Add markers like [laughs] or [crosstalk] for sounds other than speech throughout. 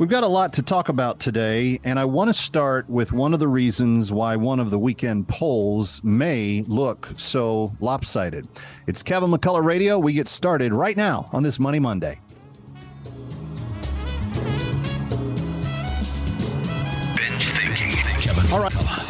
We've got a lot to talk about today, and I want to start with one of the reasons why one of the weekend polls may look so lopsided. It's Kevin McCullough Radio. We get started right now on this Money Monday. Binge thinking. Kevin All right.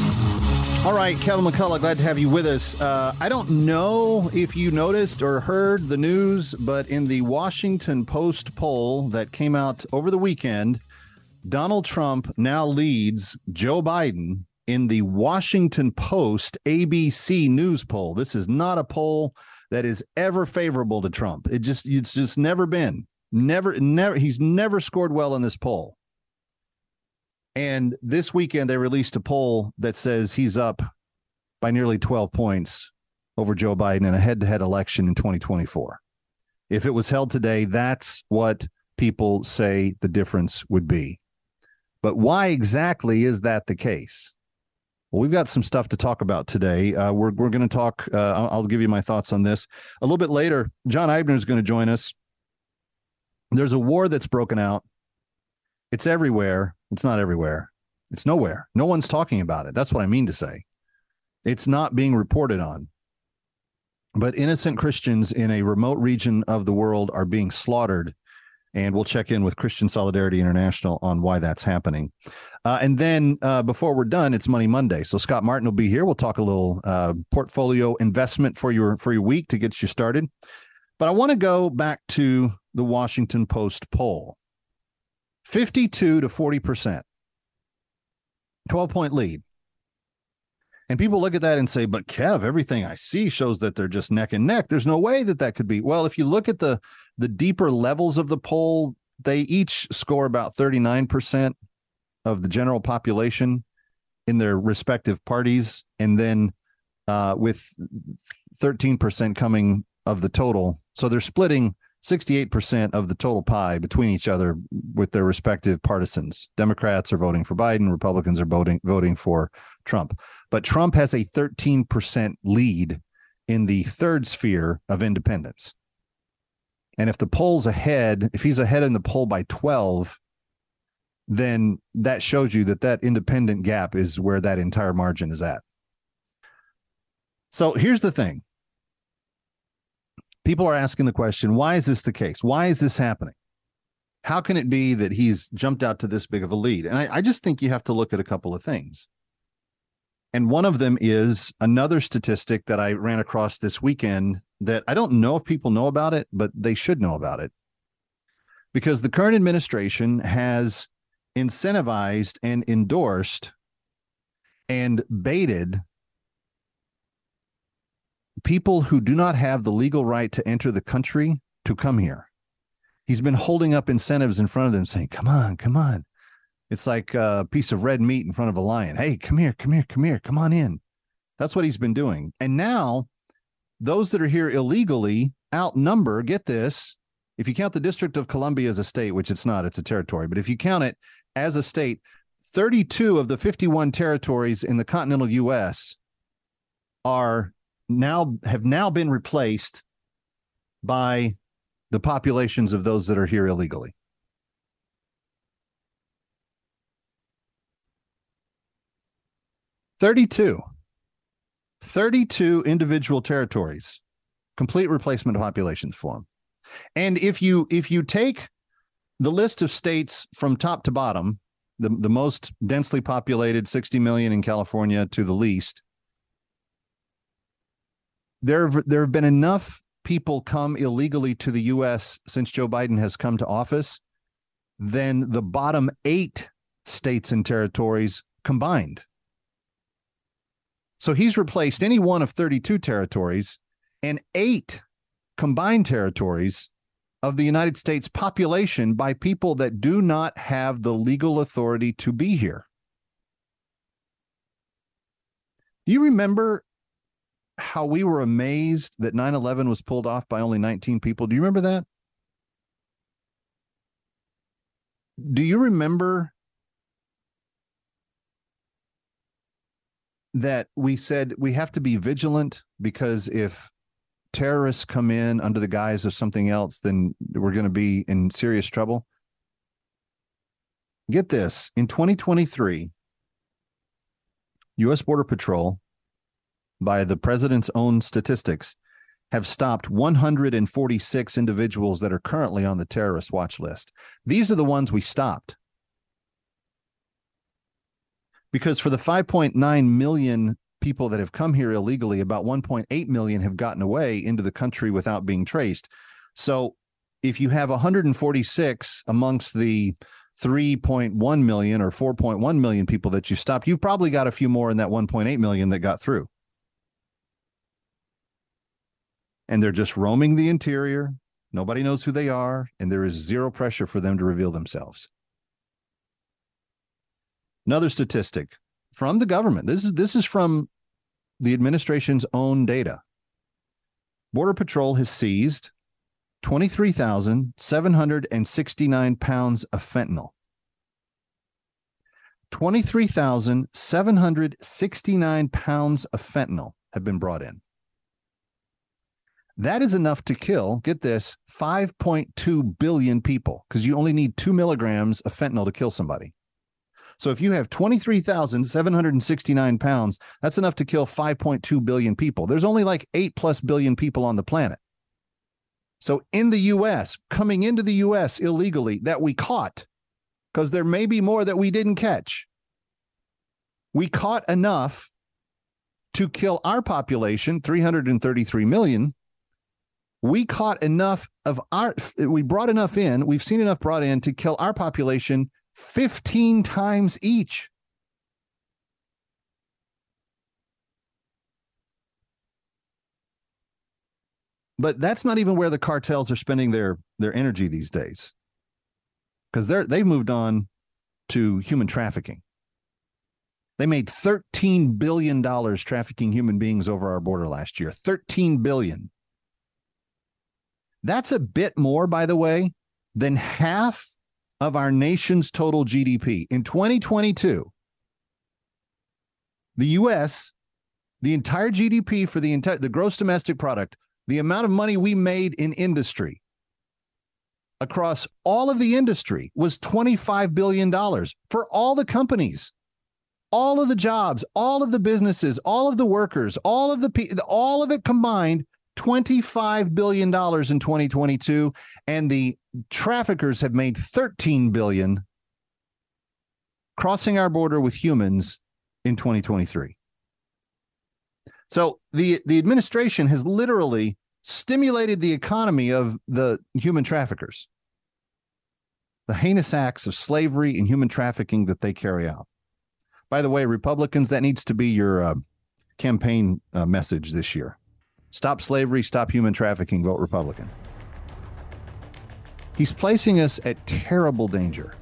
All right, Kevin McCullough, glad to have you with us. Uh, I don't know if you noticed or heard the news, but in the Washington Post poll that came out over the weekend, Donald Trump now leads Joe Biden in the Washington Post ABC News poll. This is not a poll that is ever favorable to Trump. It just it's just never been. Never never he's never scored well in this poll. And this weekend, they released a poll that says he's up by nearly 12 points over Joe Biden in a head to head election in 2024. If it was held today, that's what people say the difference would be. But why exactly is that the case? Well, we've got some stuff to talk about today. Uh, we're we're going to talk. Uh, I'll, I'll give you my thoughts on this a little bit later. John Eibner is going to join us. There's a war that's broken out. It's everywhere. It's not everywhere. It's nowhere. No one's talking about it. That's what I mean to say. It's not being reported on. But innocent Christians in a remote region of the world are being slaughtered. And we'll check in with Christian Solidarity International on why that's happening. Uh, and then uh, before we're done, it's Money Monday. So Scott Martin will be here. We'll talk a little uh, portfolio investment for your for your week to get you started. But I want to go back to the Washington Post poll. 52 to 40%. 12 point lead. And people look at that and say, but Kev, everything I see shows that they're just neck and neck. There's no way that that could be. Well, if you look at the the deeper levels of the poll, they each score about 39% of the general population in their respective parties. And then uh, with 13% coming of the total. So they're splitting 68% of the total pie between each other with their respective partisans. Democrats are voting for Biden, Republicans are voting voting for Trump. But Trump has a 13% lead in the third sphere of independence. And if the poll's ahead, if he's ahead in the poll by 12, then that shows you that that independent gap is where that entire margin is at. So here's the thing people are asking the question why is this the case? Why is this happening? How can it be that he's jumped out to this big of a lead? And I, I, just think you have to look at a couple of things. And one of them is another statistic that I ran across this weekend that I don't know if people know about it, but they should know about it. Because the current administration has incentivized and endorsed and baited people who do not have the legal right to enter the country to come here. He's been holding up incentives in front of them saying, Come on, come on. It's like a piece of red meat in front of a lion. Hey, come here, come here, come here, come on in. That's what he's been doing. And now those that are here illegally outnumber, get this, if you count the District of Columbia as a state, which it's not, it's a territory, but if you count it as a state, 32 of the 51 territories in the continental US are now have now been replaced by the populations of those that are here illegally. Thirty-two. 32 individual territories, complete replacement of populations form. And if you if you take the list of states from top to bottom, the, the most densely populated 60 million in California to the least, there there have been enough people come illegally to the US since Joe Biden has come to office than the bottom eight states and territories combined. So he's replaced any one of 32 territories and eight combined territories of the United States population by people that do not have the legal authority to be here. Do you remember how we were amazed that 9 11 was pulled off by only 19 people? Do you remember that? Do you remember that we said we have to be vigilant because if terrorists come in under the guise of something else, then we're going to be in serious trouble? Get this in 2023, U.S. Border Patrol, by the president's own statistics, have stopped 146 individuals that are currently on the terrorist watch list. These are the ones we stopped. Because for the 5.9 million people that have come here illegally, about 1.8 million have gotten away into the country without being traced. So if you have 146 amongst the 3.1 million or 4.1 million people that you stopped, you've probably got a few more in that 1.8 million that got through. And they're just roaming the interior. Nobody knows who they are, and there is zero pressure for them to reveal themselves. Another statistic from the government. This is this is from the administration's own data. Border Patrol has seized 23,769 pounds of fentanyl. 23,769 pounds of fentanyl have been brought in. That is enough to kill, get this, 5.2 billion people because you only need two milligrams of fentanyl to kill somebody. So if you have 23,769 pounds, that's enough to kill 5.2 billion people. There's only like 8 plus billion people on the planet. So in the US, coming into the US illegally that we caught, because there may be more that we didn't catch, we caught enough to kill our population, 333 million. We caught enough of our, we brought enough in, we've seen enough brought in to kill our population 15 times each. But that's not even where the cartels are spending their their energy these days. Cuz they're they've moved on to human trafficking. They made 13 billion dollars trafficking human beings over our border last year. 13 billion. That's a bit more by the way than half of our nation's total GDP. In 2022, the US, the entire GDP for the entire the gross domestic product, the amount of money we made in industry across all of the industry was 25 billion dollars for all the companies. All of the jobs, all of the businesses, all of the workers, all of the all of it combined $25 billion in 2022 and the traffickers have made 13 billion crossing our border with humans in 2023 so the the administration has literally stimulated the economy of the human traffickers. The heinous acts of slavery and human trafficking that they carry out. By the way republicans that needs to be your uh, campaign uh, message this year Stop slavery, stop human trafficking, vote Republican. He's placing us at terrible danger.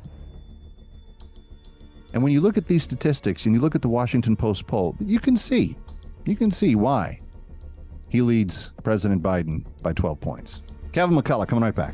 And when you look at these statistics and you look at the Washington Post poll, you can see, you can see why he leads President Biden by 12 points. Kevin McCullough coming right back.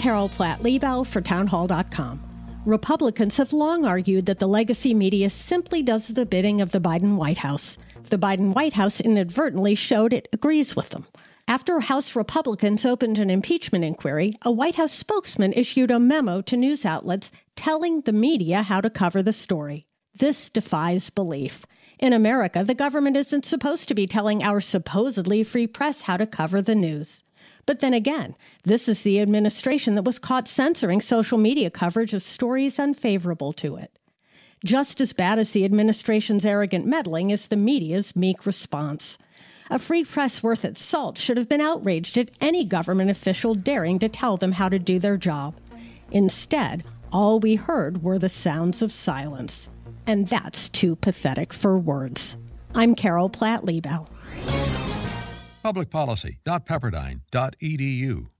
Carol Platt Liebau for Townhall.com. Republicans have long argued that the legacy media simply does the bidding of the Biden White House. The Biden White House inadvertently showed it agrees with them. After House Republicans opened an impeachment inquiry, a White House spokesman issued a memo to news outlets telling the media how to cover the story. This defies belief. In America, the government isn't supposed to be telling our supposedly free press how to cover the news. But then again, this is the administration that was caught censoring social media coverage of stories unfavorable to it. Just as bad as the administration's arrogant meddling is the media's meek response. A free press worth its salt should have been outraged at any government official daring to tell them how to do their job. Instead, all we heard were the sounds of silence. And that's too pathetic for words. I'm Carol Platt Liebau. Publicpolicy.pepperdine.edu.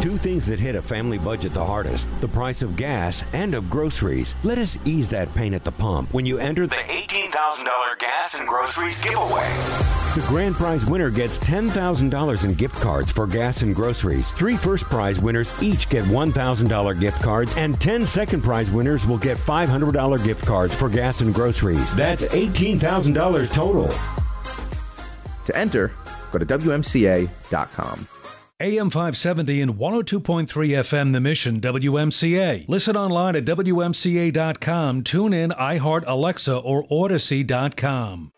Two things that hit a family budget the hardest the price of gas and of groceries. Let us ease that pain at the pump when you enter the $18,000 gas and groceries giveaway. The grand prize winner gets $10,000 in gift cards for gas and groceries. Three first prize winners each get $1,000 gift cards, and 10 second prize winners will get $500 gift cards for gas and groceries. That's $18,000 total. To enter, go to WMCA.com. AM 570 and 102.3 FM The Mission, WMCA. Listen online at WMCA.com. Tune in, iHeart, Alexa, or Odyssey.com.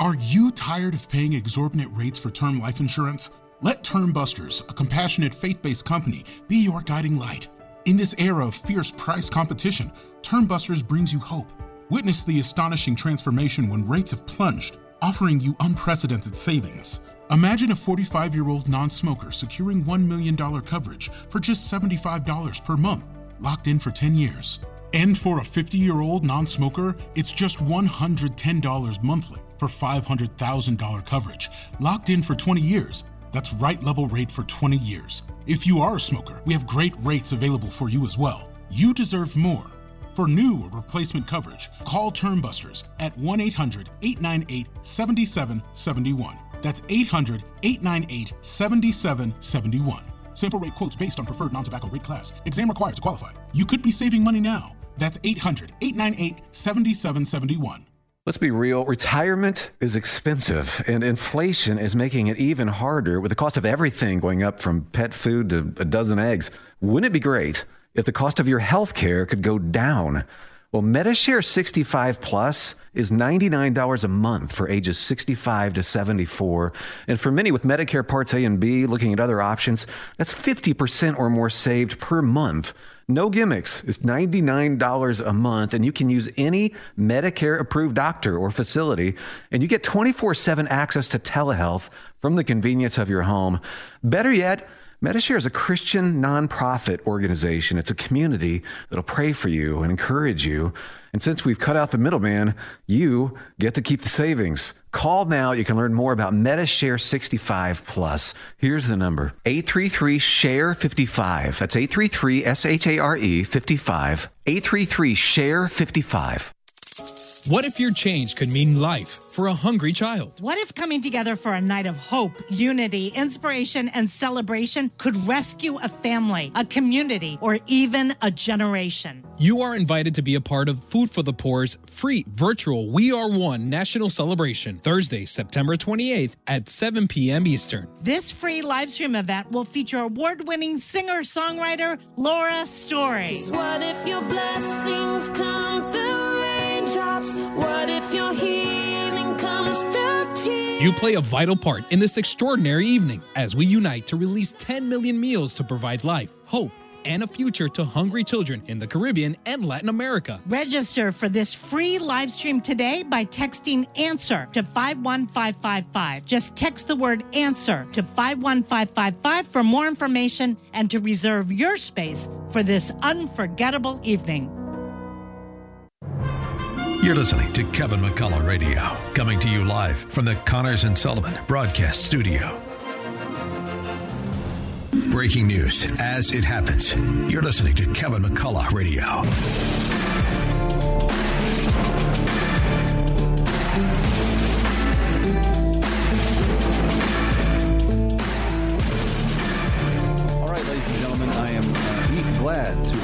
Are you tired of paying exorbitant rates for term life insurance? Let Term Busters, a compassionate faith based company, be your guiding light. In this era of fierce price competition, Term Busters brings you hope. Witness the astonishing transformation when rates have plunged, offering you unprecedented savings. Imagine a 45 year old non smoker securing $1 million coverage for just $75 per month, locked in for 10 years. And for a 50 year old non smoker, it's just $110 monthly for $500,000 coverage, locked in for 20 years. That's right level rate for 20 years. If you are a smoker, we have great rates available for you as well. You deserve more. For new or replacement coverage, call Termbusters at 1 800 898 7771. That's 800 898 7771. Sample rate quotes based on preferred non tobacco rate class. Exam required to qualify. You could be saving money now. That's 800 898 7771. Let's be real. Retirement is expensive, and inflation is making it even harder with the cost of everything going up from pet food to a dozen eggs. Wouldn't it be great if the cost of your health care could go down? Well, Medishare 65 Plus is $99 a month for ages 65 to 74. And for many with Medicare Parts A and B looking at other options, that's 50% or more saved per month. No gimmicks. It's $99 a month, and you can use any Medicare approved doctor or facility, and you get 24 7 access to telehealth from the convenience of your home. Better yet, Medishare is a Christian nonprofit organization. It's a community that'll pray for you and encourage you. And since we've cut out the middleman, you get to keep the savings. Call now. You can learn more about Medishare 65 Plus. Here's the number 833 SHARE 55. That's 833 S H A R E 55. 833 SHARE 55. What if your change could mean life for a hungry child? What if coming together for a night of hope, unity, inspiration, and celebration could rescue a family, a community, or even a generation? You are invited to be a part of Food for the Poor's free virtual We Are One national celebration Thursday, September 28th at 7 p.m. Eastern. This free live stream event will feature award winning singer songwriter Laura Story. What if your blessings come through You play a vital part in this extraordinary evening as we unite to release 10 million meals to provide life, hope, and a future to hungry children in the Caribbean and Latin America. Register for this free live stream today by texting answer to 51555. Just text the word answer to 51555 for more information and to reserve your space for this unforgettable evening. You're listening to Kevin McCullough Radio, coming to you live from the Connors and Sullivan Broadcast Studio. Breaking news as it happens. You're listening to Kevin McCullough Radio.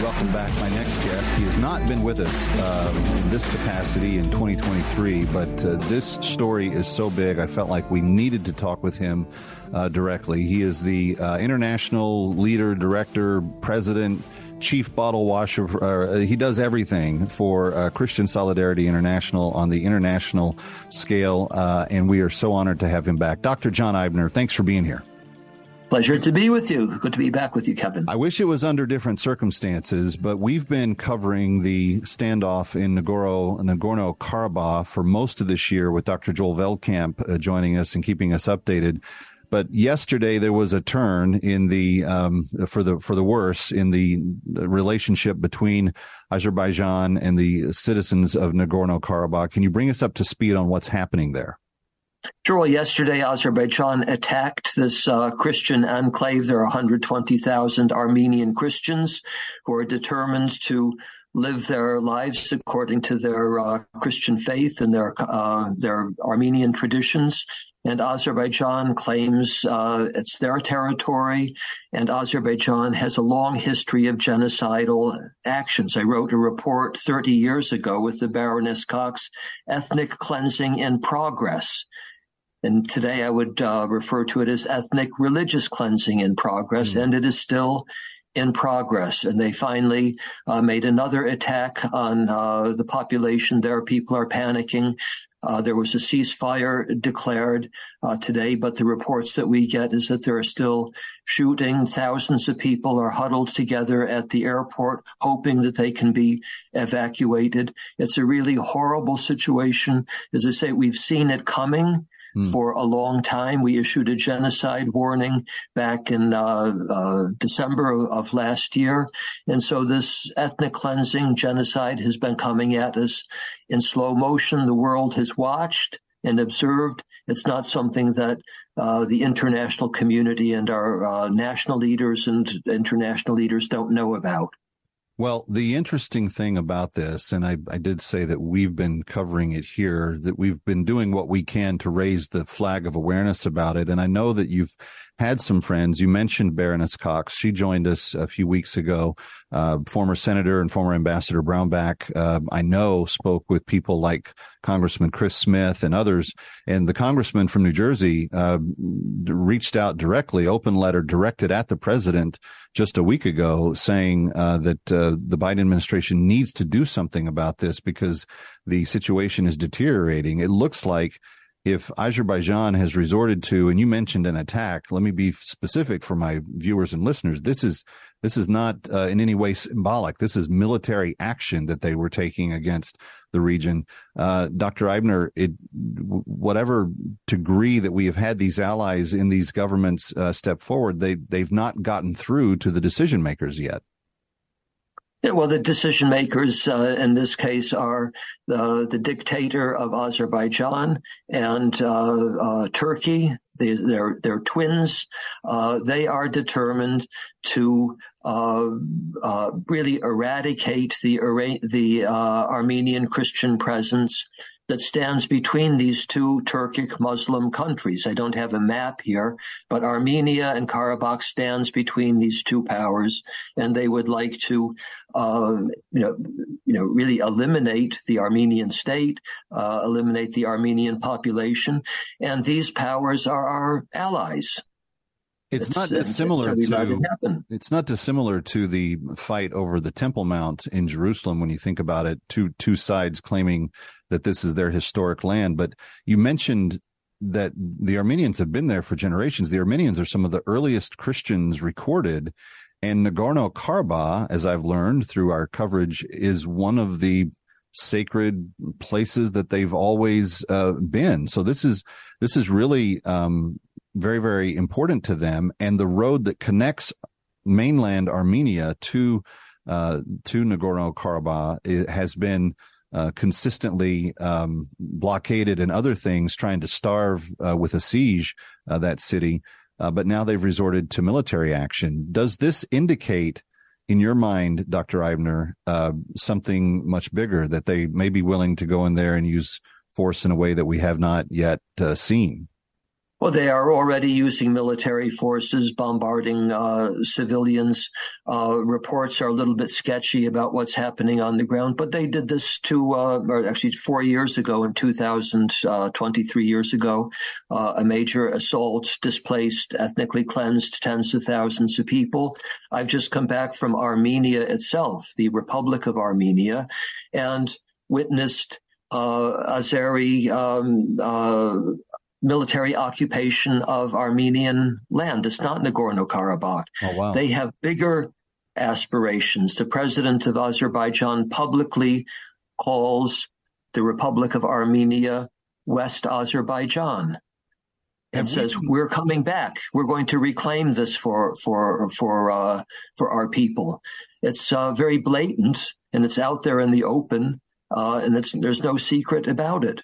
Welcome back my next guest. He has not been with us um, in this capacity in 2023, but uh, this story is so big, I felt like we needed to talk with him uh, directly. He is the uh, international leader, director, president. Chief bottle washer. Uh, he does everything for uh, Christian Solidarity International on the international scale, uh, and we are so honored to have him back. Dr. John Eibner, thanks for being here. Pleasure to be with you. Good to be back with you, Kevin. I wish it was under different circumstances, but we've been covering the standoff in Nagorno Nagorno Karabakh for most of this year with Dr. Joel Veldkamp uh, joining us and keeping us updated. But yesterday there was a turn in the um, for the for the worse in the relationship between Azerbaijan and the citizens of Nagorno Karabakh. Can you bring us up to speed on what's happening there? Well, yesterday, Azerbaijan attacked this uh, Christian enclave. There are 120,000 Armenian Christians who are determined to live their lives according to their uh, Christian faith and their uh, their Armenian traditions. And Azerbaijan claims uh, it's their territory, and Azerbaijan has a long history of genocidal actions. I wrote a report 30 years ago with the Baroness Cox, Ethnic Cleansing in Progress. And today I would uh, refer to it as ethnic religious cleansing in progress, mm. and it is still in progress. And they finally uh, made another attack on uh, the population there. People are panicking. Uh, there was a ceasefire declared uh, today, but the reports that we get is that there are still shooting. Thousands of people are huddled together at the airport, hoping that they can be evacuated. It's a really horrible situation. As I say, we've seen it coming for a long time. We issued a genocide warning back in uh, uh, December of, of, last year. And so this ethnic cleansing genocide has been coming at us in slow motion. The world has watched and observed. It's not something that uh, the international community and our uh, national leaders and international leaders don't know about. Well, the interesting thing about this, and I, I, did say that we've been covering it here, that we've been doing what we can to raise the flag of awareness about it. And I know that you've had some friends. You mentioned Baroness Cox. She joined us a few weeks ago. Uh, former Senator and former Ambassador Brownback, uh, I know, spoke with people like Congressman Chris Smith and others. And the congressman from New Jersey uh, reached out directly, open letter directed at the president just a week ago saying uh, that uh, the Biden administration needs to do something about this because the situation is deteriorating. It looks like if Azerbaijan has resorted to, and you mentioned an attack, let me be specific for my viewers and listeners. This is this is not uh, in any way symbolic. This is military action that they were taking against the region. Uh, Dr. Eibner, it, whatever degree that we have had these allies in these governments uh, step forward, they they've not gotten through to the decision makers yet. Well, the decision makers uh, in this case are the, the dictator of Azerbaijan and uh, uh, Turkey. They, are they're, they're twins. Uh, they are determined to uh, uh, really eradicate the the Armenian Christian presence that stands between these two Turkic Muslim countries. I don't have a map here, but Armenia and Karabakh stands between these two powers, and they would like to, um, you know, you know, really eliminate the Armenian state, uh, eliminate the Armenian population, and these powers are our allies. It's, it's not dissimilar to it's not dissimilar to the fight over the Temple Mount in Jerusalem when you think about it. Two two sides claiming that this is their historic land. But you mentioned that the Armenians have been there for generations. The Armenians are some of the earliest Christians recorded. And Nagorno Karabakh, as I've learned through our coverage, is one of the sacred places that they've always uh, been. So this is this is really um, very very important to them. And the road that connects mainland Armenia to uh, to Nagorno Karabakh has been uh, consistently um, blockaded and other things, trying to starve uh, with a siege uh, that city. Uh, but now they've resorted to military action. Does this indicate, in your mind, Dr. Eibner, uh, something much bigger that they may be willing to go in there and use force in a way that we have not yet seen? Well, they are already using military forces, bombarding uh, civilians. Uh, reports are a little bit sketchy about what's happening on the ground, but they did this to, uh, or actually four years ago in 2023 uh, years ago. Uh, a major assault displaced, ethnically cleansed tens of thousands of people. I've just come back from Armenia itself, the Republic of Armenia, and witnessed uh, Azeri um, uh, military occupation of Armenian land. It's not Nagorno Karabakh. Oh, wow. They have bigger aspirations. The president of Azerbaijan publicly calls the Republic of Armenia West Azerbaijan and says we're coming back. We're going to reclaim this for for for uh, for our people. It's uh, very blatant and it's out there in the open, uh, and it's there's no secret about it.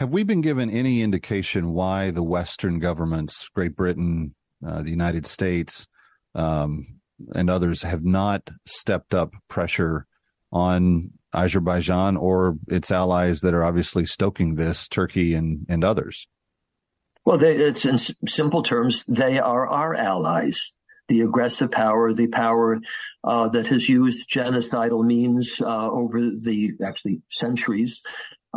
Have we been given any indication why the Western governments, Great Britain, uh, the United States, um, and others have not stepped up pressure on Azerbaijan or its allies that are obviously stoking this, Turkey and, and others? Well, they, it's in simple terms, they are our allies. The aggressive power, the power uh, that has used genocidal means uh, over the actually centuries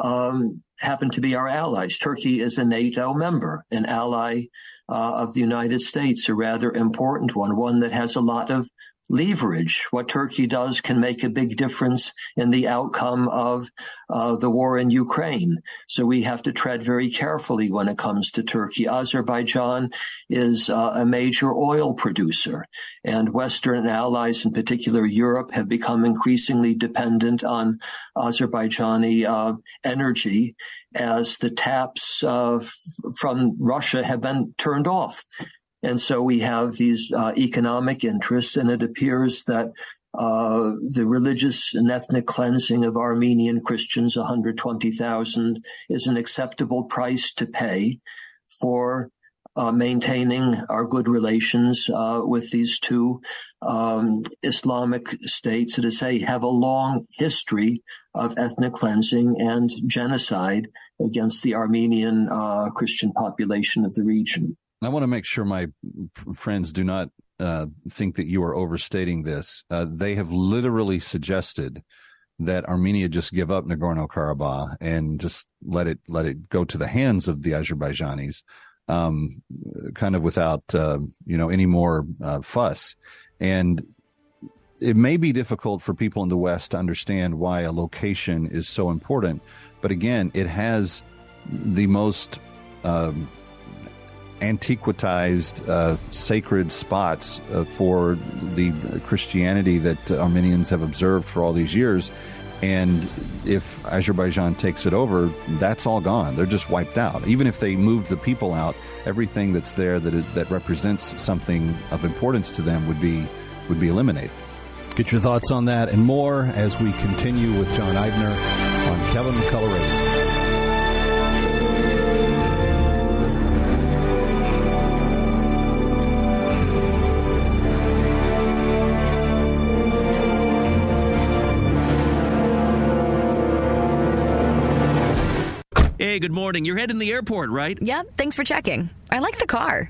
um, happen to be our allies. Turkey is a NATO member, an ally uh, of the United States, a rather important one, one that has a lot of leverage. What Turkey does can make a big difference in the outcome of uh, the war in Ukraine. So we have to tread very carefully when it comes to Turkey. Azerbaijan is uh, a major oil producer, and Western allies, in particular Europe, have become increasingly dependent on Azerbaijani uh, energy as the taps uh, from Russia have been turned off. And so we have these uh, economic interests, and it appears that uh, the religious and ethnic cleansing of Armenian Christians, 120,000, is an acceptable price to pay for uh, maintaining our good relations uh, with these two um, Islamic states that, as I say, have a long history of ethnic cleansing and genocide against the Armenian uh, Christian population of the region. I want to make sure my friends do not uh, think that you are overstating this. Uh, they have literally suggested that Armenia just give up Nagorno Karabakh and just let it let it go to the hands of the Azerbaijanis, um, kind of without uh, you know any more uh, fuss. And it may be difficult for people in the West to understand why a location is so important, but again, it has the most um, antiquitized uh, sacred spots uh, for the Christianity that Armenians have observed for all these years. And if Azerbaijan takes it over, that's all gone. They're just wiped out. Even if they move the people out, everything that's there that that represents something of importance to them would be would be eliminated. Get your thoughts on that and more as we continue with John Eibner on Kevin McCullough Hey, good morning. You're heading the airport, right? Yep, thanks for checking. I like the car.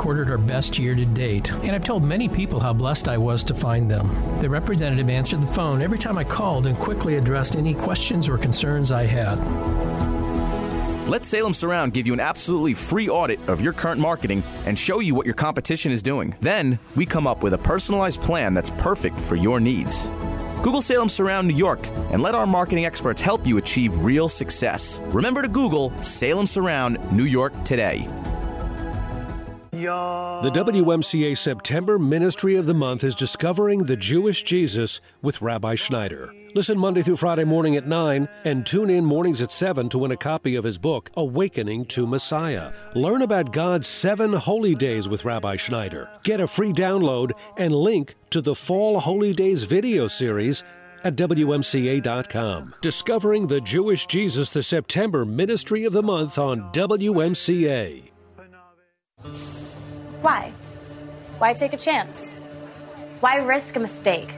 our best year to date, and I've told many people how blessed I was to find them. The representative answered the phone every time I called and quickly addressed any questions or concerns I had. Let Salem Surround give you an absolutely free audit of your current marketing and show you what your competition is doing. Then, we come up with a personalized plan that's perfect for your needs. Google Salem Surround New York and let our marketing experts help you achieve real success. Remember to Google Salem Surround New York today. The WMCA September Ministry of the Month is Discovering the Jewish Jesus with Rabbi Schneider. Listen Monday through Friday morning at 9 and tune in mornings at 7 to win a copy of his book, Awakening to Messiah. Learn about God's seven holy days with Rabbi Schneider. Get a free download and link to the Fall Holy Days video series at WMCA.com. Discovering the Jewish Jesus, the September Ministry of the Month on WMCA. Why? Why take a chance? Why risk a mistake?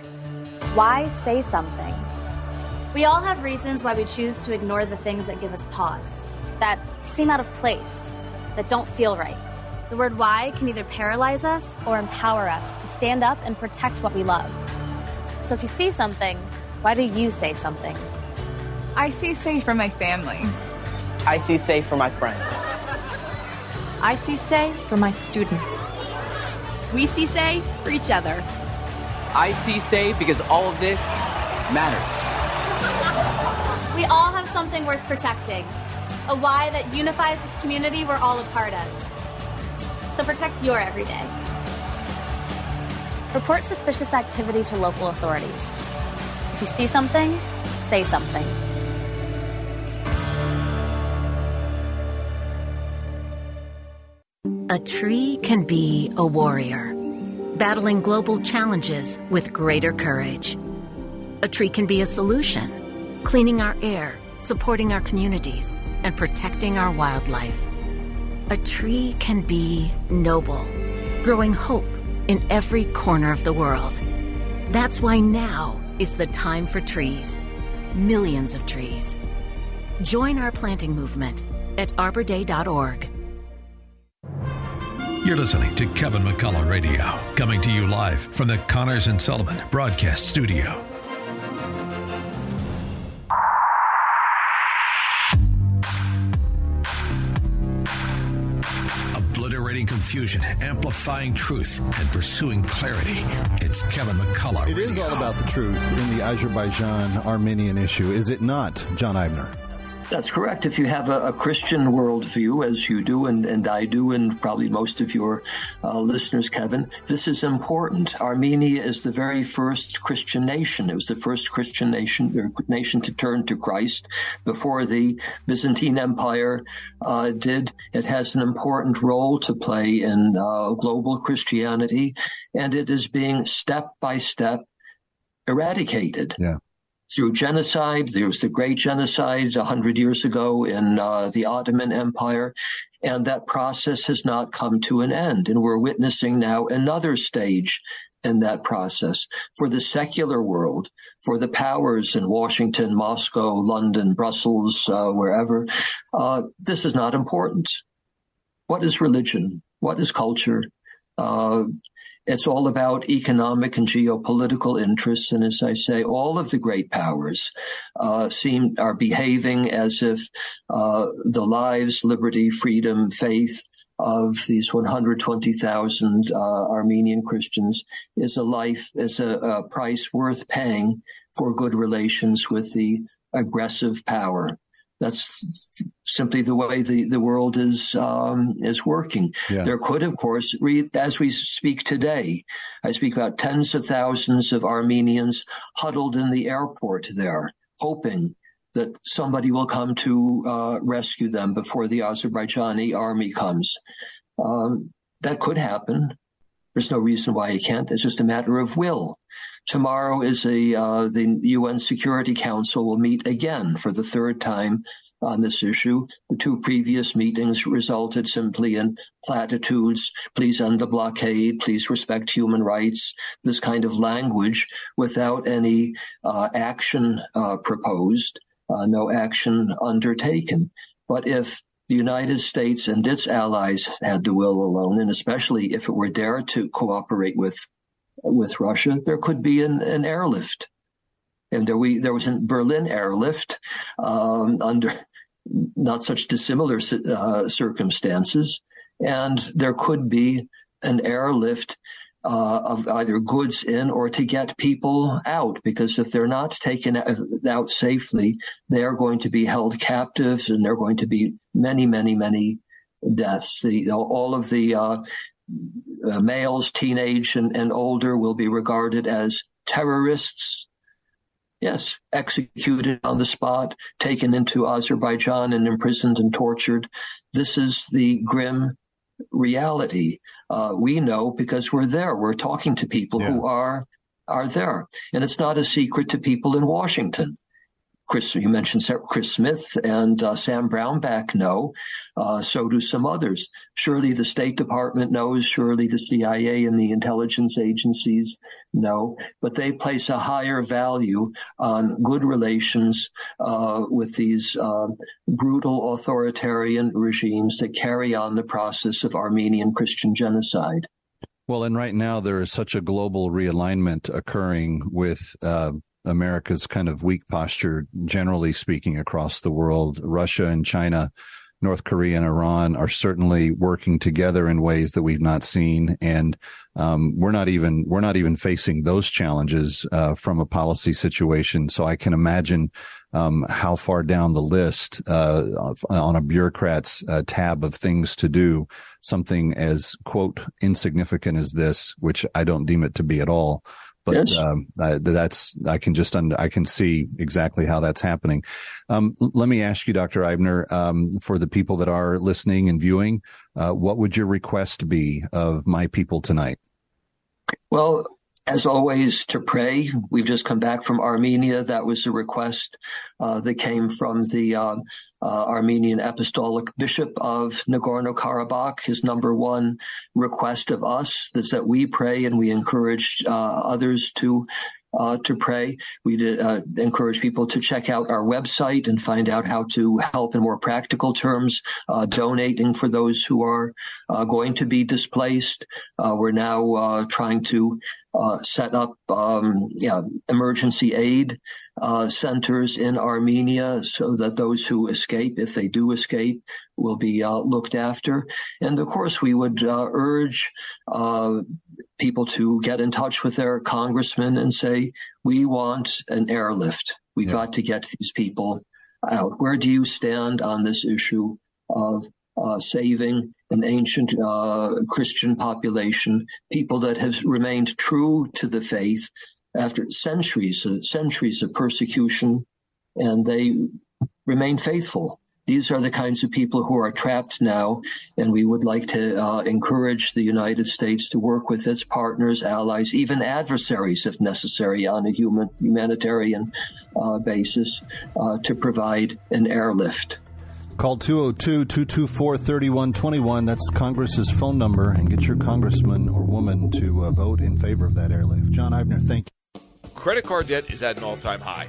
Why say something? We all have reasons why we choose to ignore the things that give us pause, that seem out of place, that don't feel right. The word why can either paralyze us or empower us to stand up and protect what we love. So if you see something, why do you say something? I see safe for my family. I see safe for my friends. I see say for my students. We see say for each other. I see safe because all of this matters. We all have something worth protecting. A why that unifies this community we're all a part of. So protect your everyday. Report suspicious activity to local authorities. If you see something, say something. A tree can be a warrior, battling global challenges with greater courage. A tree can be a solution, cleaning our air, supporting our communities, and protecting our wildlife. A tree can be noble, growing hope in every corner of the world. That's why now is the time for trees. Millions of trees. Join our planting movement at arborday.org. You're listening to Kevin McCullough Radio, coming to you live from the Connors and Sullivan Broadcast Studio. Obliterating confusion, amplifying truth, and pursuing clarity. It's Kevin McCullough. It is all about the truth in the Azerbaijan Armenian issue, is it not, John Eibner? That's correct. If you have a, a, Christian worldview, as you do, and, and I do, and probably most of your uh, listeners, Kevin, this is important. Armenia is the very first Christian nation. It was the first Christian nation nation to turn to Christ before the Byzantine Empire uh, did. It has an important role to play in uh, global Christianity, and it is being step by step eradicated. Yeah through genocide. There was the great genocide 100 years ago in uh, the Ottoman Empire. And that process has not come to an end. And we're witnessing now another stage in that process for the secular world, for the powers in Washington, Moscow, London, Brussels, uh, wherever. Uh, this is not important. What is religion? What is culture? Uh, it's all about economic and geopolitical interests. And as I say, all of the great powers uh, seem are behaving as if uh, the lives, liberty, freedom, faith, of these 120,000 uh, Armenian Christians is a life, is a, a price worth paying for good relations with the aggressive power. That's simply the way the, the world is um, is working. Yeah. There could, of course, re- as we speak today, I speak about tens of thousands of Armenians huddled in the airport there, hoping that somebody will come to uh, rescue them before the Azerbaijani army comes. Um, that could happen. There's no reason why it can't. It's just a matter of will. Tomorrow is a uh, the UN Security Council will meet again for the third time on this issue. The two previous meetings resulted simply in platitudes. Please end the blockade. Please respect human rights. This kind of language without any uh, action uh, proposed, uh, no action undertaken. But if the United States and its allies had the will alone, and especially if it were there to cooperate with with Russia, there could be an, an airlift. And there we there was a Berlin airlift um, under not such dissimilar uh, circumstances, and there could be an airlift uh, of either goods in or to get people out. Because if they're not taken out safely, they are going to be held captives, and there are going to be many, many, many deaths. The all of the uh, uh, males, teenage and, and older, will be regarded as terrorists. Yes, executed on the spot, taken into Azerbaijan and imprisoned and tortured. This is the grim reality. Uh, we know because we're there. We're talking to people yeah. who are are there, and it's not a secret to people in Washington. Chris, you mentioned Chris Smith and uh, Sam Brownback know. Uh, so do some others. Surely the State Department knows. Surely the CIA and the intelligence agencies know. But they place a higher value on good relations uh, with these um, brutal authoritarian regimes that carry on the process of Armenian Christian genocide. Well, and right now there is such a global realignment occurring with uh, America's kind of weak posture, generally speaking, across the world. Russia and China, North Korea and Iran are certainly working together in ways that we've not seen, and um, we're not even we're not even facing those challenges uh, from a policy situation. So I can imagine um, how far down the list uh, on a bureaucrat's uh, tab of things to do, something as quote insignificant as this, which I don't deem it to be at all but yes. um, I, that's I can just under, I can see exactly how that's happening. Um, let me ask you, Dr. Eibner, um, for the people that are listening and viewing, uh, what would your request be of my people tonight? Well, as always, to pray. We've just come back from Armenia. That was a request uh, that came from the uh, uh, Armenian Apostolic Bishop of Nagorno Karabakh. His number one request of us is that we pray and we encourage uh, others to. Uh, to pray. We uh, encourage people to check out our website and find out how to help in more practical terms, donating for those who are going to be displaced. we're now trying to uh, set up um, yeah, emergency aid uh, centers in Armenia so that those who escape, if they do escape, will be uh, looked after. And of course, we would uh, urge uh, people to get in touch with their congressman and say, we want an airlift. We've yeah. got to get these people out. Where do you stand on this issue of uh, saving an ancient uh, Christian population, people that have remained true to the faith after centuries, centuries of persecution, and they remain faithful. These are the kinds of people who are trapped now, and we would like to uh, encourage the United States to work with its partners, allies, even adversaries, if necessary, on a human humanitarian uh, basis, uh, to provide an airlift. Call 202 224 3121. That's Congress's phone number, and get your congressman or woman to uh, vote in favor of that airlift. John Eibner, thank you. Credit card debt is at an all time high.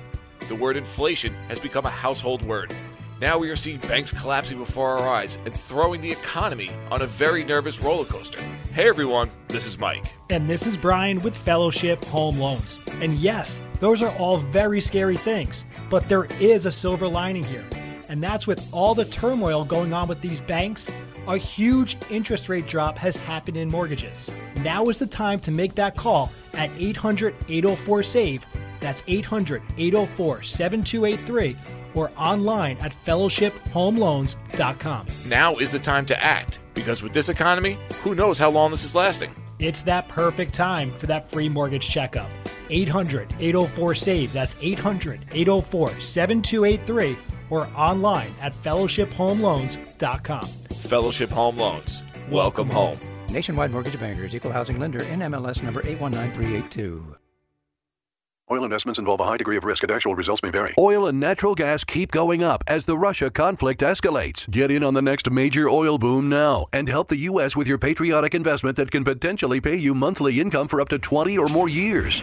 The word inflation has become a household word. Now we are seeing banks collapsing before our eyes and throwing the economy on a very nervous roller coaster. Hey everyone, this is Mike. And this is Brian with Fellowship Home Loans. And yes, those are all very scary things, but there is a silver lining here. And that's with all the turmoil going on with these banks, A huge interest rate drop has happened in mortgages. Now is the time to make that call at 800 804 SAVE. That's 800 804 7283 or online at fellowshiphomeloans.com. Now is the time to act because with this economy, who knows how long this is lasting? It's that perfect time for that free mortgage checkup. 800 804 SAVE. That's 800 804 7283 or online at fellowshiphomeloans.com. Fellowship Home Loans. Welcome home. Nationwide Mortgage Bankers, Equal Housing Lender, NMLS number 819382. Oil investments involve a high degree of risk and actual results may vary. Oil and natural gas keep going up as the Russia conflict escalates. Get in on the next major oil boom now and help the U.S. with your patriotic investment that can potentially pay you monthly income for up to 20 or more years.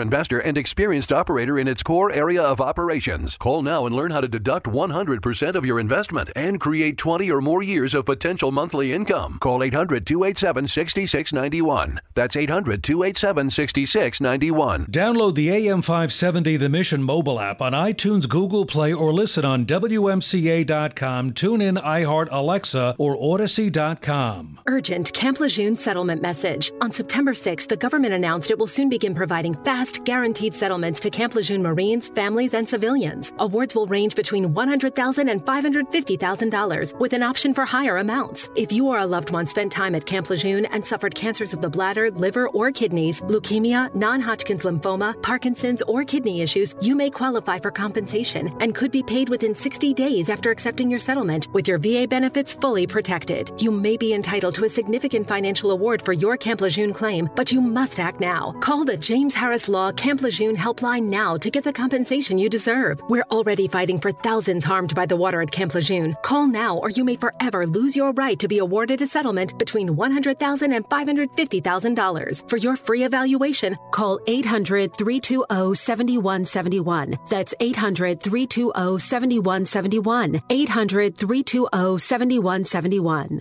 investor and experienced operator in its core area of operations. Call now and learn how to deduct 100% of your investment and create 20 or more years of potential monthly income. Call 800 287 6691. That's 800 287 6691. Download the AM570 The Mission mobile app on iTunes, Google Play, or listen on WMCA.com, TuneIn, iHeart, Alexa, or Odyssey.com. Urgent Camp Lejeune settlement message. On September 6th, the government announced it will soon begin providing fast, guaranteed settlements to Camp Lejeune Marines, families, and civilians. Awards will range between $100,000 and $550,000, with an option for higher amounts. If you or a loved one spent time at Camp Lejeune and suffered cancers of the bladder, liver, or kidneys, leukemia, non Hodgkin's lymphoma, Parkinson's, or kidney issues, you may qualify for compensation and could be paid within 60 days after accepting your settlement with your VA benefits fully protected. You may be entitled to a significant financial award for your Camp Lejeune claim, but you must act now. Call the James Harris Law Camp Lejeune helpline now to get the compensation you deserve. We're already fighting for thousands harmed by the water at Camp Lejeune. Call now or you may forever lose your right to be awarded a settlement between $100,000 and $550,000. For your free evaluation, call 800 320 7171. That's 800 320 7171. 800 320 7171.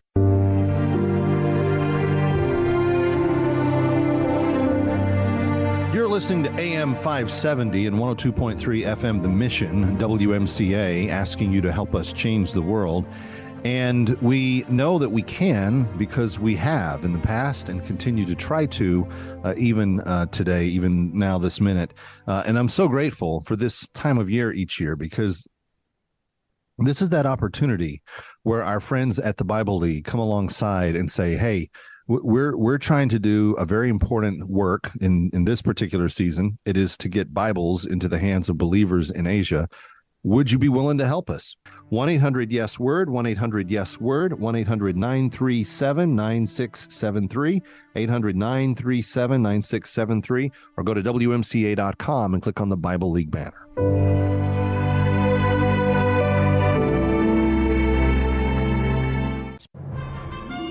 Listening to AM 570 and 102.3 FM The Mission, WMCA, asking you to help us change the world. And we know that we can because we have in the past and continue to try to, uh, even uh, today, even now, this minute. Uh, and I'm so grateful for this time of year each year because this is that opportunity where our friends at the Bible League come alongside and say, hey, we're we're trying to do a very important work in in this particular season. It is to get bibles into the hands of believers in asia. Would you be willing to help us? 1-800 yes word 1-800 yes word 1-800-937-9673 800-937-9673 or go to wmca.com and click on the bible league banner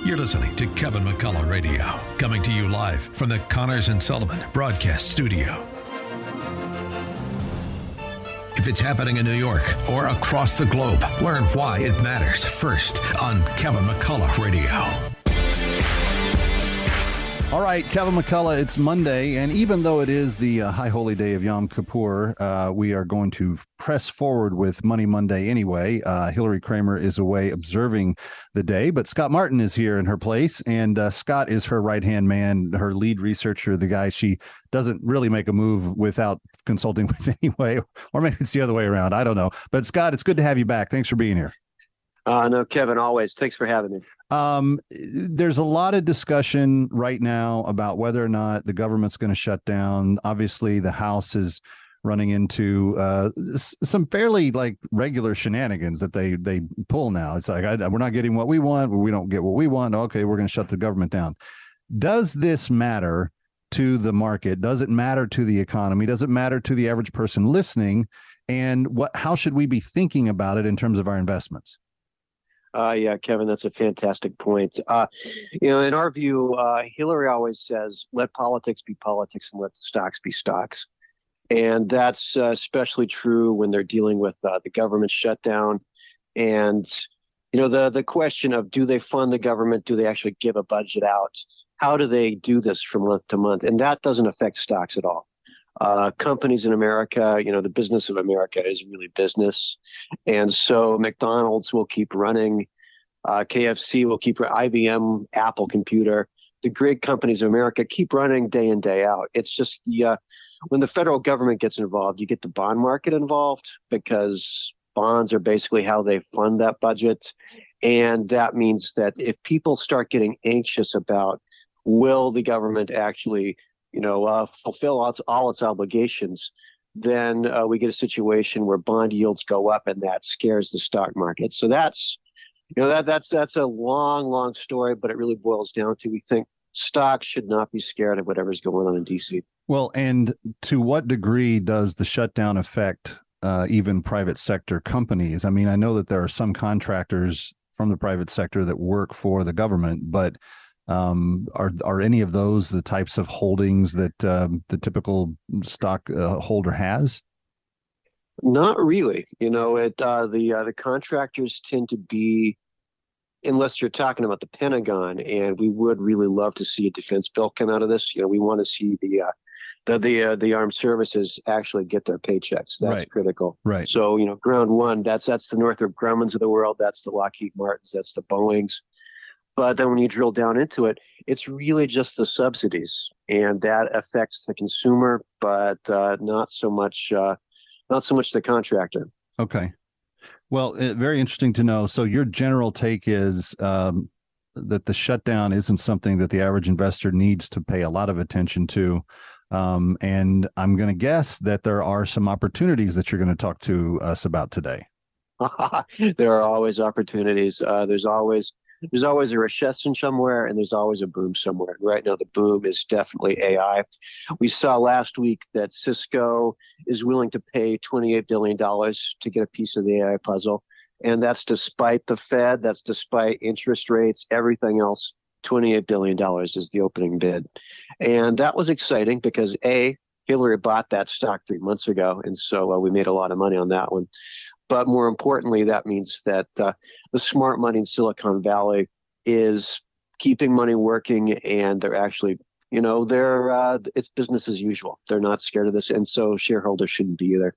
You're listening to Kevin McCullough Radio, coming to you live from the Connors and Sullivan Broadcast Studio. If it's happening in New York or across the globe, learn why it matters first on Kevin McCullough Radio. All right, Kevin McCullough, it's Monday, and even though it is the uh, high holy day of Yom Kippur, uh, we are going to press forward with Money Monday anyway. Uh, Hillary Kramer is away observing the day, but Scott Martin is here in her place, and uh, Scott is her right hand man, her lead researcher, the guy she doesn't really make a move without consulting [laughs] with anyway, or maybe it's the other way around. I don't know. But Scott, it's good to have you back. Thanks for being here. Uh, no, Kevin, always. Thanks for having me. Um, there's a lot of discussion right now about whether or not the government's going to shut down. Obviously, the House is running into uh, some fairly like regular shenanigans that they they pull now. It's like I, we're not getting what we want, we don't get what we want. Okay, we're going to shut the government down. Does this matter to the market? Does it matter to the economy? Does it matter to the average person listening? And what? How should we be thinking about it in terms of our investments? Uh, yeah, Kevin, that's a fantastic point. Uh, you know, in our view, uh, Hillary always says, "Let politics be politics and let stocks be stocks," and that's uh, especially true when they're dealing with uh, the government shutdown. And you know, the the question of do they fund the government? Do they actually give a budget out? How do they do this from month to month? And that doesn't affect stocks at all uh, companies in America, you know, the business of America is really business. And so McDonald's will keep running, uh, KFC will keep, running, IBM, Apple Computer, the great companies of America keep running day in, day out. It's just, yeah, when the federal government gets involved, you get the bond market involved because bonds are basically how they fund that budget. And that means that if people start getting anxious about will the government actually you know, uh, fulfill all its, all its obligations, then uh, we get a situation where bond yields go up, and that scares the stock market. So that's, you know, that that's that's a long, long story, but it really boils down to we think stocks should not be scared of whatever's going on in DC. Well, and to what degree does the shutdown affect uh, even private sector companies? I mean, I know that there are some contractors from the private sector that work for the government, but um, are are any of those the types of holdings that um, the typical stock uh, holder has? Not really. You know, it uh, the uh, the contractors tend to be, unless you're talking about the Pentagon, and we would really love to see a defense bill come out of this. You know, we want to see the uh, the the uh, the armed services actually get their paychecks. That's right. critical. Right. So you know, ground one, that's that's the Northrop Grumman's of the world. That's the Lockheed Martins. That's the Boeing's. But then when you drill down into it, it's really just the subsidies, and that affects the consumer, but uh, not so much uh, not so much the contractor. Okay. Well, uh, very interesting to know. So your general take is um, that the shutdown isn't something that the average investor needs to pay a lot of attention to. Um, and I'm going to guess that there are some opportunities that you're going to talk to us about today. [laughs] there are always opportunities. Uh, there's always there's always a recession somewhere and there's always a boom somewhere. Right now, the boom is definitely AI. We saw last week that Cisco is willing to pay $28 billion to get a piece of the AI puzzle. And that's despite the Fed, that's despite interest rates, everything else. $28 billion is the opening bid. And that was exciting because A, Hillary bought that stock three months ago. And so uh, we made a lot of money on that one. But more importantly, that means that uh, the smart money in Silicon Valley is keeping money working, and they're actually, you know, they're uh, it's business as usual. They're not scared of this, and so shareholders shouldn't be either.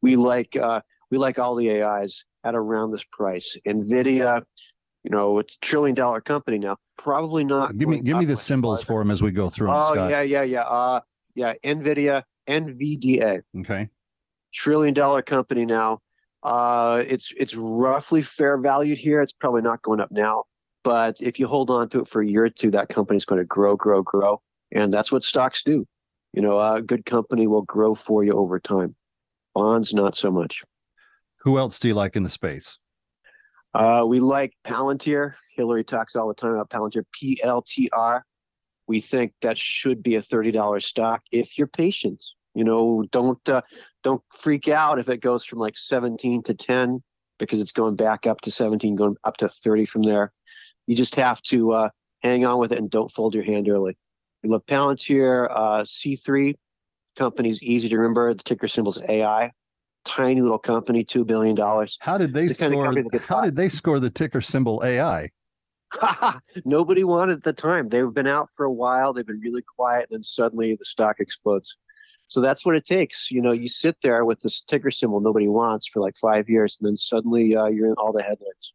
We like uh, we like all the AIs at around this price. Nvidia, you know, it's a trillion dollar company now. Probably not. Give me give me the symbols for them as we go through. Them, oh Scott. yeah, yeah, yeah. Uh, yeah, Nvidia, NVDA. Okay. Trillion dollar company now. Uh, it's it's roughly fair valued here. It's probably not going up now, but if you hold on to it for a year or two, that company's going to grow, grow, grow, and that's what stocks do. You know, a good company will grow for you over time. Bonds, not so much. Who else do you like in the space? Uh, we like Palantir. Hillary talks all the time about Palantir. PLTR. We think that should be a thirty dollars stock if you're patient. You know, don't uh, don't freak out if it goes from like 17 to 10 because it's going back up to 17, going up to 30 from there. You just have to uh, hang on with it and don't fold your hand early. We love Palantir, uh, C3 company's easy to remember. The ticker symbol's AI. Tiny little company, two billion dollars. How did they the kind of score? How did they score the ticker symbol AI? [laughs] Nobody wanted at the time. They've been out for a while. They've been really quiet, and then suddenly the stock explodes. So that's what it takes. You know, you sit there with this ticker symbol nobody wants for like five years, and then suddenly uh, you're in all the headlines.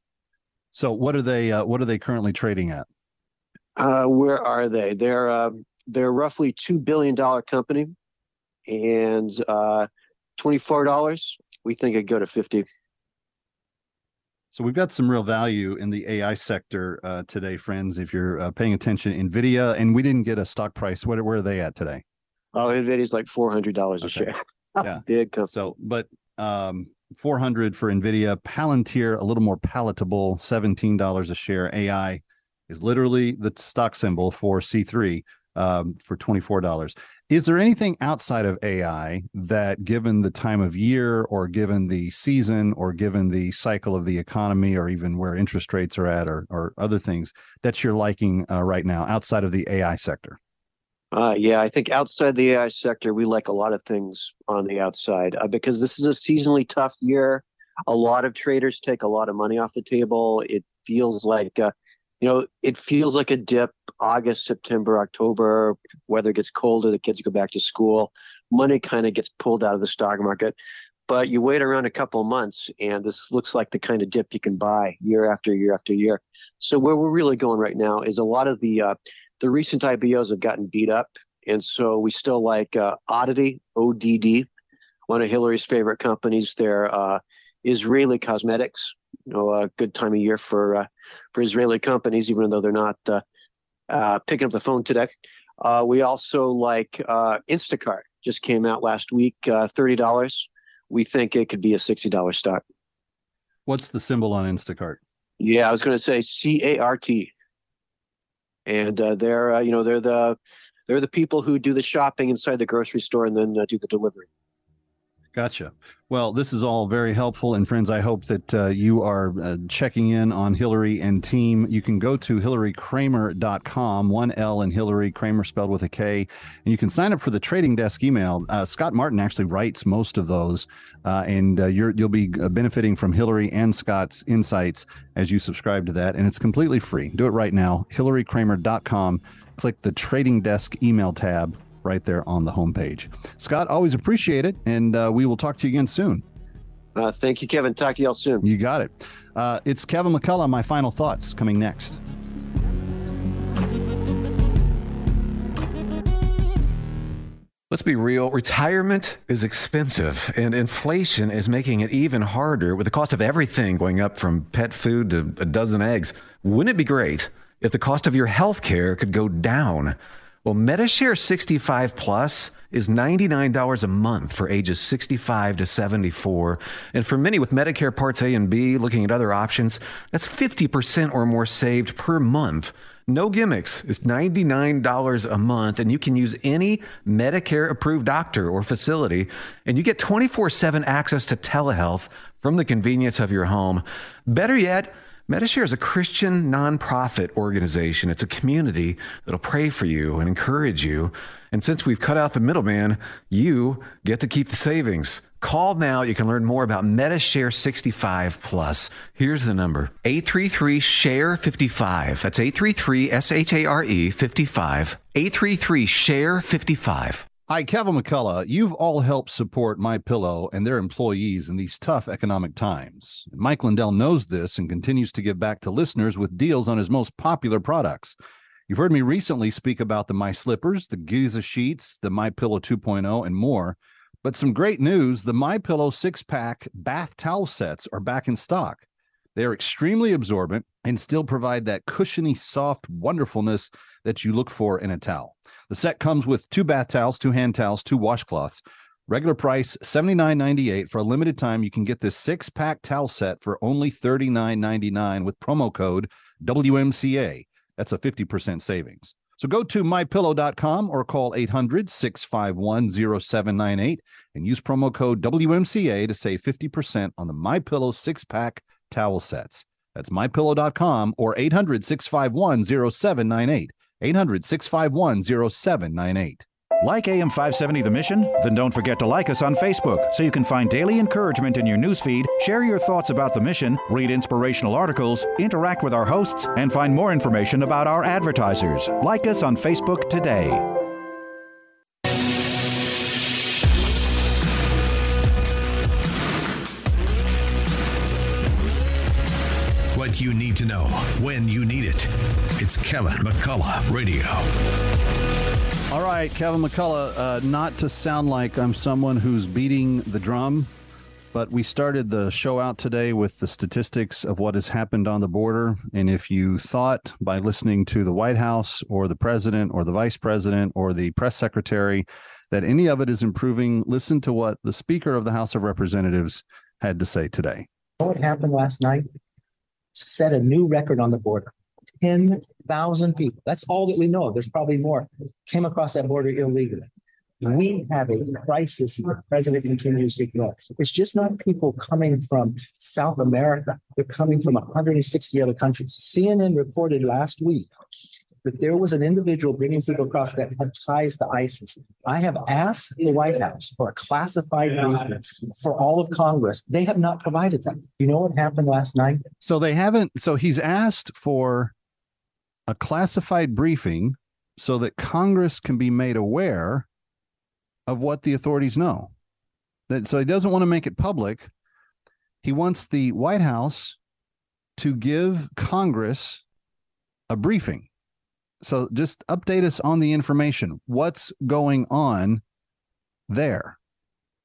So what are they? Uh, what are they currently trading at? Uh, where are they? They're uh, they're roughly two billion dollar company, and uh, twenty four dollars. We think it'd go to fifty. So we've got some real value in the AI sector uh, today, friends. If you're uh, paying attention, Nvidia, and we didn't get a stock price. What where are they at today? Oh, Nvidia's like four hundred dollars a Okay. share. Yeah. Big company. So, but um, 400 for Nvidia, Palantir a little more palatable, $17 a share. AI is literally the stock symbol for C3. um, for $24. Is there anything outside of AI that, given the time of year or given the season or given the cycle of the economy or even where interest rates are at or, or other things that you're liking uh, right now outside of the AI sector? Uh, yeah, I think outside the AI sector, we like a lot of things on the outside uh, because this is a seasonally tough year. A lot of traders take a lot of money off the table. It feels like, uh, you know, it feels like a dip. August, September, October, weather gets colder, the kids go back to school, money kind of gets pulled out of the stock market. But you wait around a couple months, and this looks like the kind of dip you can buy year after year after year. So where we're really going right now is a lot of the uh, the recent IPOs have gotten beat up, and so we still like uh, Oddity, ODD, one of Hillary's favorite companies. They're uh, Israeli cosmetics. You know, a good time of year for uh, for Israeli companies, even though they're not uh, uh, picking up the phone today. Uh, we also like Instacart. Just came out last week, thirty dollars. We think it could be a sixty dollars stock. What's the symbol on Instacart? Yeah, I was going to say C A R T and uh, they're uh, you know they're the they're the people who do the shopping inside the grocery store and then uh, do the delivery. Gotcha. Well, this is all very helpful. And friends, I hope that uh, you are uh, checking in on Hillary and team. You can go to hillarykramer.com, one L and Hillary Kramer spelled with a K, and you can sign up for the trading desk email. Uh, Scott Martin actually writes most of those, uh, and uh, you will be uh, benefiting from Hillary and Scott's insights as you subscribe to that. And it's completely free. Do it right now, hillarykramer.com. Click the trading desk email tab right there on the homepage. Scott, always appreciate it, and uh, we will talk to you again soon. Uh, thank you, Kevin. Talk to y'all soon. You got it. Uh, it's Kevin McCullough. My final thoughts coming next. Let's be real. Retirement is expensive, and inflation is making it even harder with the cost of everything going up from pet food to a dozen eggs. Wouldn't it be great if the cost of your health care could go down? Well, Medi-Share 65 Plus is $99 a month for ages 65 to 74. And for many with Medicare Parts A and B looking at other options, that's 50% or more saved per month. No gimmicks. It's $99 a month, and you can use any Medicare approved doctor or facility, and you get 24 7 access to telehealth from the convenience of your home. Better yet, Medi-Share is a Christian nonprofit organization. It's a community that'll pray for you and encourage you. And since we've cut out the middleman, you get to keep the savings. Call now. You can learn more about Medi-Share 65 Plus. Here's the number 833 SHARE 55. That's 833 S H A R E 55. 833 SHARE 55. Hi, Kevin McCullough. You've all helped support My Pillow and their employees in these tough economic times. Mike Lindell knows this and continues to give back to listeners with deals on his most popular products. You've heard me recently speak about the My Slippers, the Giza sheets, the My Pillow 2.0, and more. But some great news: the My Pillow six-pack bath towel sets are back in stock. They are extremely absorbent and still provide that cushiony, soft wonderfulness that you look for in a towel. The set comes with two bath towels, two hand towels, two washcloths. Regular price $79.98. For a limited time, you can get this six pack towel set for only $39.99 with promo code WMCA. That's a 50% savings. So go to mypillow.com or call 800 651 0798 and use promo code WMCA to save 50% on the MyPillow six pack towel sets. That's mypillow.com or 800 651 0798. 800 651 0798. Like AM 570 The Mission? Then don't forget to like us on Facebook so you can find daily encouragement in your newsfeed, share your thoughts about the mission, read inspirational articles, interact with our hosts, and find more information about our advertisers. Like us on Facebook today. What you need to know when you need it. It's Kevin McCullough Radio. All right, Kevin McCullough, uh, not to sound like I'm someone who's beating the drum, but we started the show out today with the statistics of what has happened on the border. And if you thought by listening to the White House or the president or the vice president or the press secretary that any of it is improving, listen to what the Speaker of the House of Representatives had to say today. What happened last night set a new record on the border 10 thousand people. That's all that we know. There's probably more. Came across that border illegally. We have a crisis the president continues to ignore. It's just not people coming from South America. They're coming from 160 other countries. CNN reported last week that there was an individual bringing people across that had ties to ISIS. I have asked the White House for a classified briefing for all of Congress. They have not provided that. You know what happened last night? So they haven't. So he's asked for a classified briefing so that Congress can be made aware of what the authorities know. That so he doesn't want to make it public. He wants the White House to give Congress a briefing. So just update us on the information. What's going on there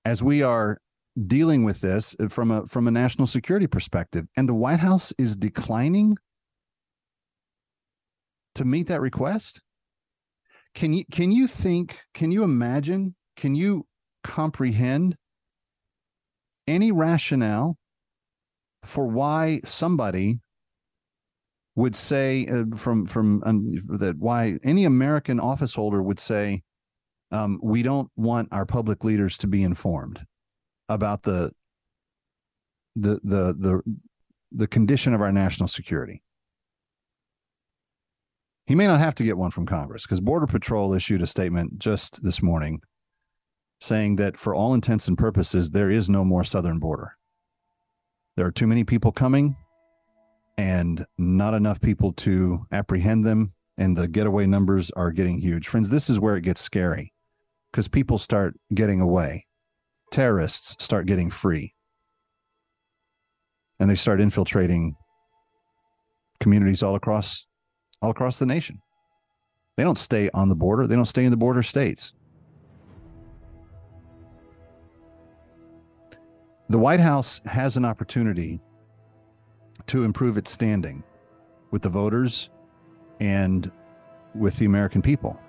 as we are dealing with this from a from a national security perspective and the White House is declining to meet that request? Can you can you think, can you imagine, can you comprehend any rationale for why somebody would say uh, from from um, that why any American office holder would say um, we don't want our public leaders to be informed about the the the the the condition of our national security. He may not have to get one from Congress because Border Patrol issued a statement just this morning saying that for all intents and purposes, there is no more southern border. There are too many people coming and not enough people to apprehend them. And the getaway numbers are getting huge. Friends, this is where it gets scary because people start getting away, terrorists start getting free, and they start infiltrating communities all across all across the nation. They don't stay on the border, they don't stay in the border states. The White House has an opportunity to improve its standing with the voters and with the American people.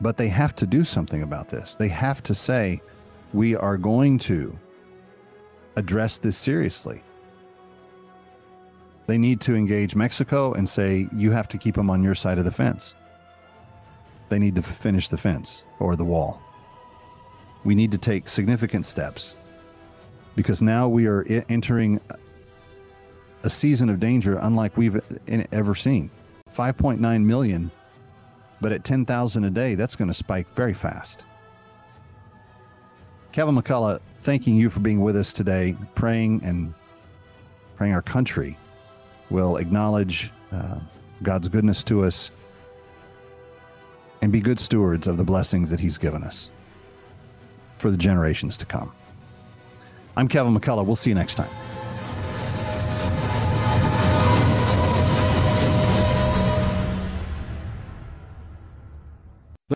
But they have to do something about this. They have to say, we are going to address this seriously. They need to engage Mexico and say, you have to keep them on your side of the fence. They need to finish the fence or the wall. We need to take significant steps because now we are entering a season of danger unlike we've ever seen. 5.9 million, but at 10,000 a day, that's going to spike very fast. Kevin McCullough, thanking you for being with us today, praying and praying our country will acknowledge uh, God's goodness to us and be good stewards of the blessings that He's given us for the generations to come. I'm Kevin McCullough. We'll see you next time.